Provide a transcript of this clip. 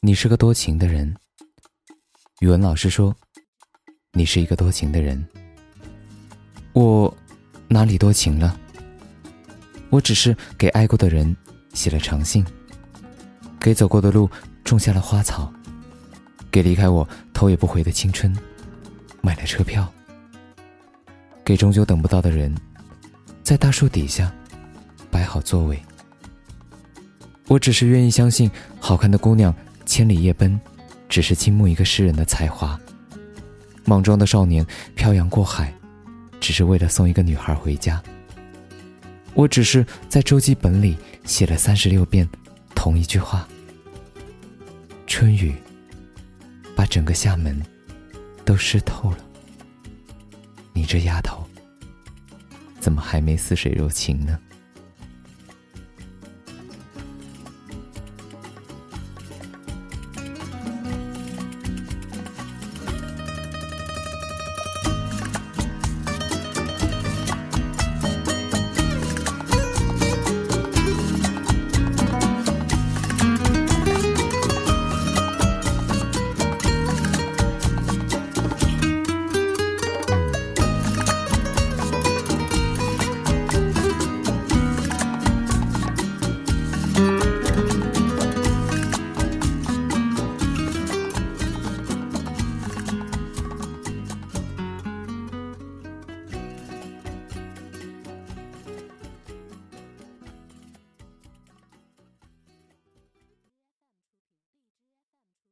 你是个多情的人。语文老师说，你是一个多情的人。我哪里多情了？我只是给爱过的人写了长信，给走过的路种下了花草，给离开我头也不回的青春买了车票，给终究等不到的人，在大树底下摆好座位。我只是愿意相信，好看的姑娘千里夜奔，只是倾慕一个诗人的才华；莽撞的少年漂洋过海，只是为了送一个女孩回家。我只是在周记本里写了三十六遍同一句话：春雨把整个厦门都湿透了。你这丫头，怎么还没似水柔情呢？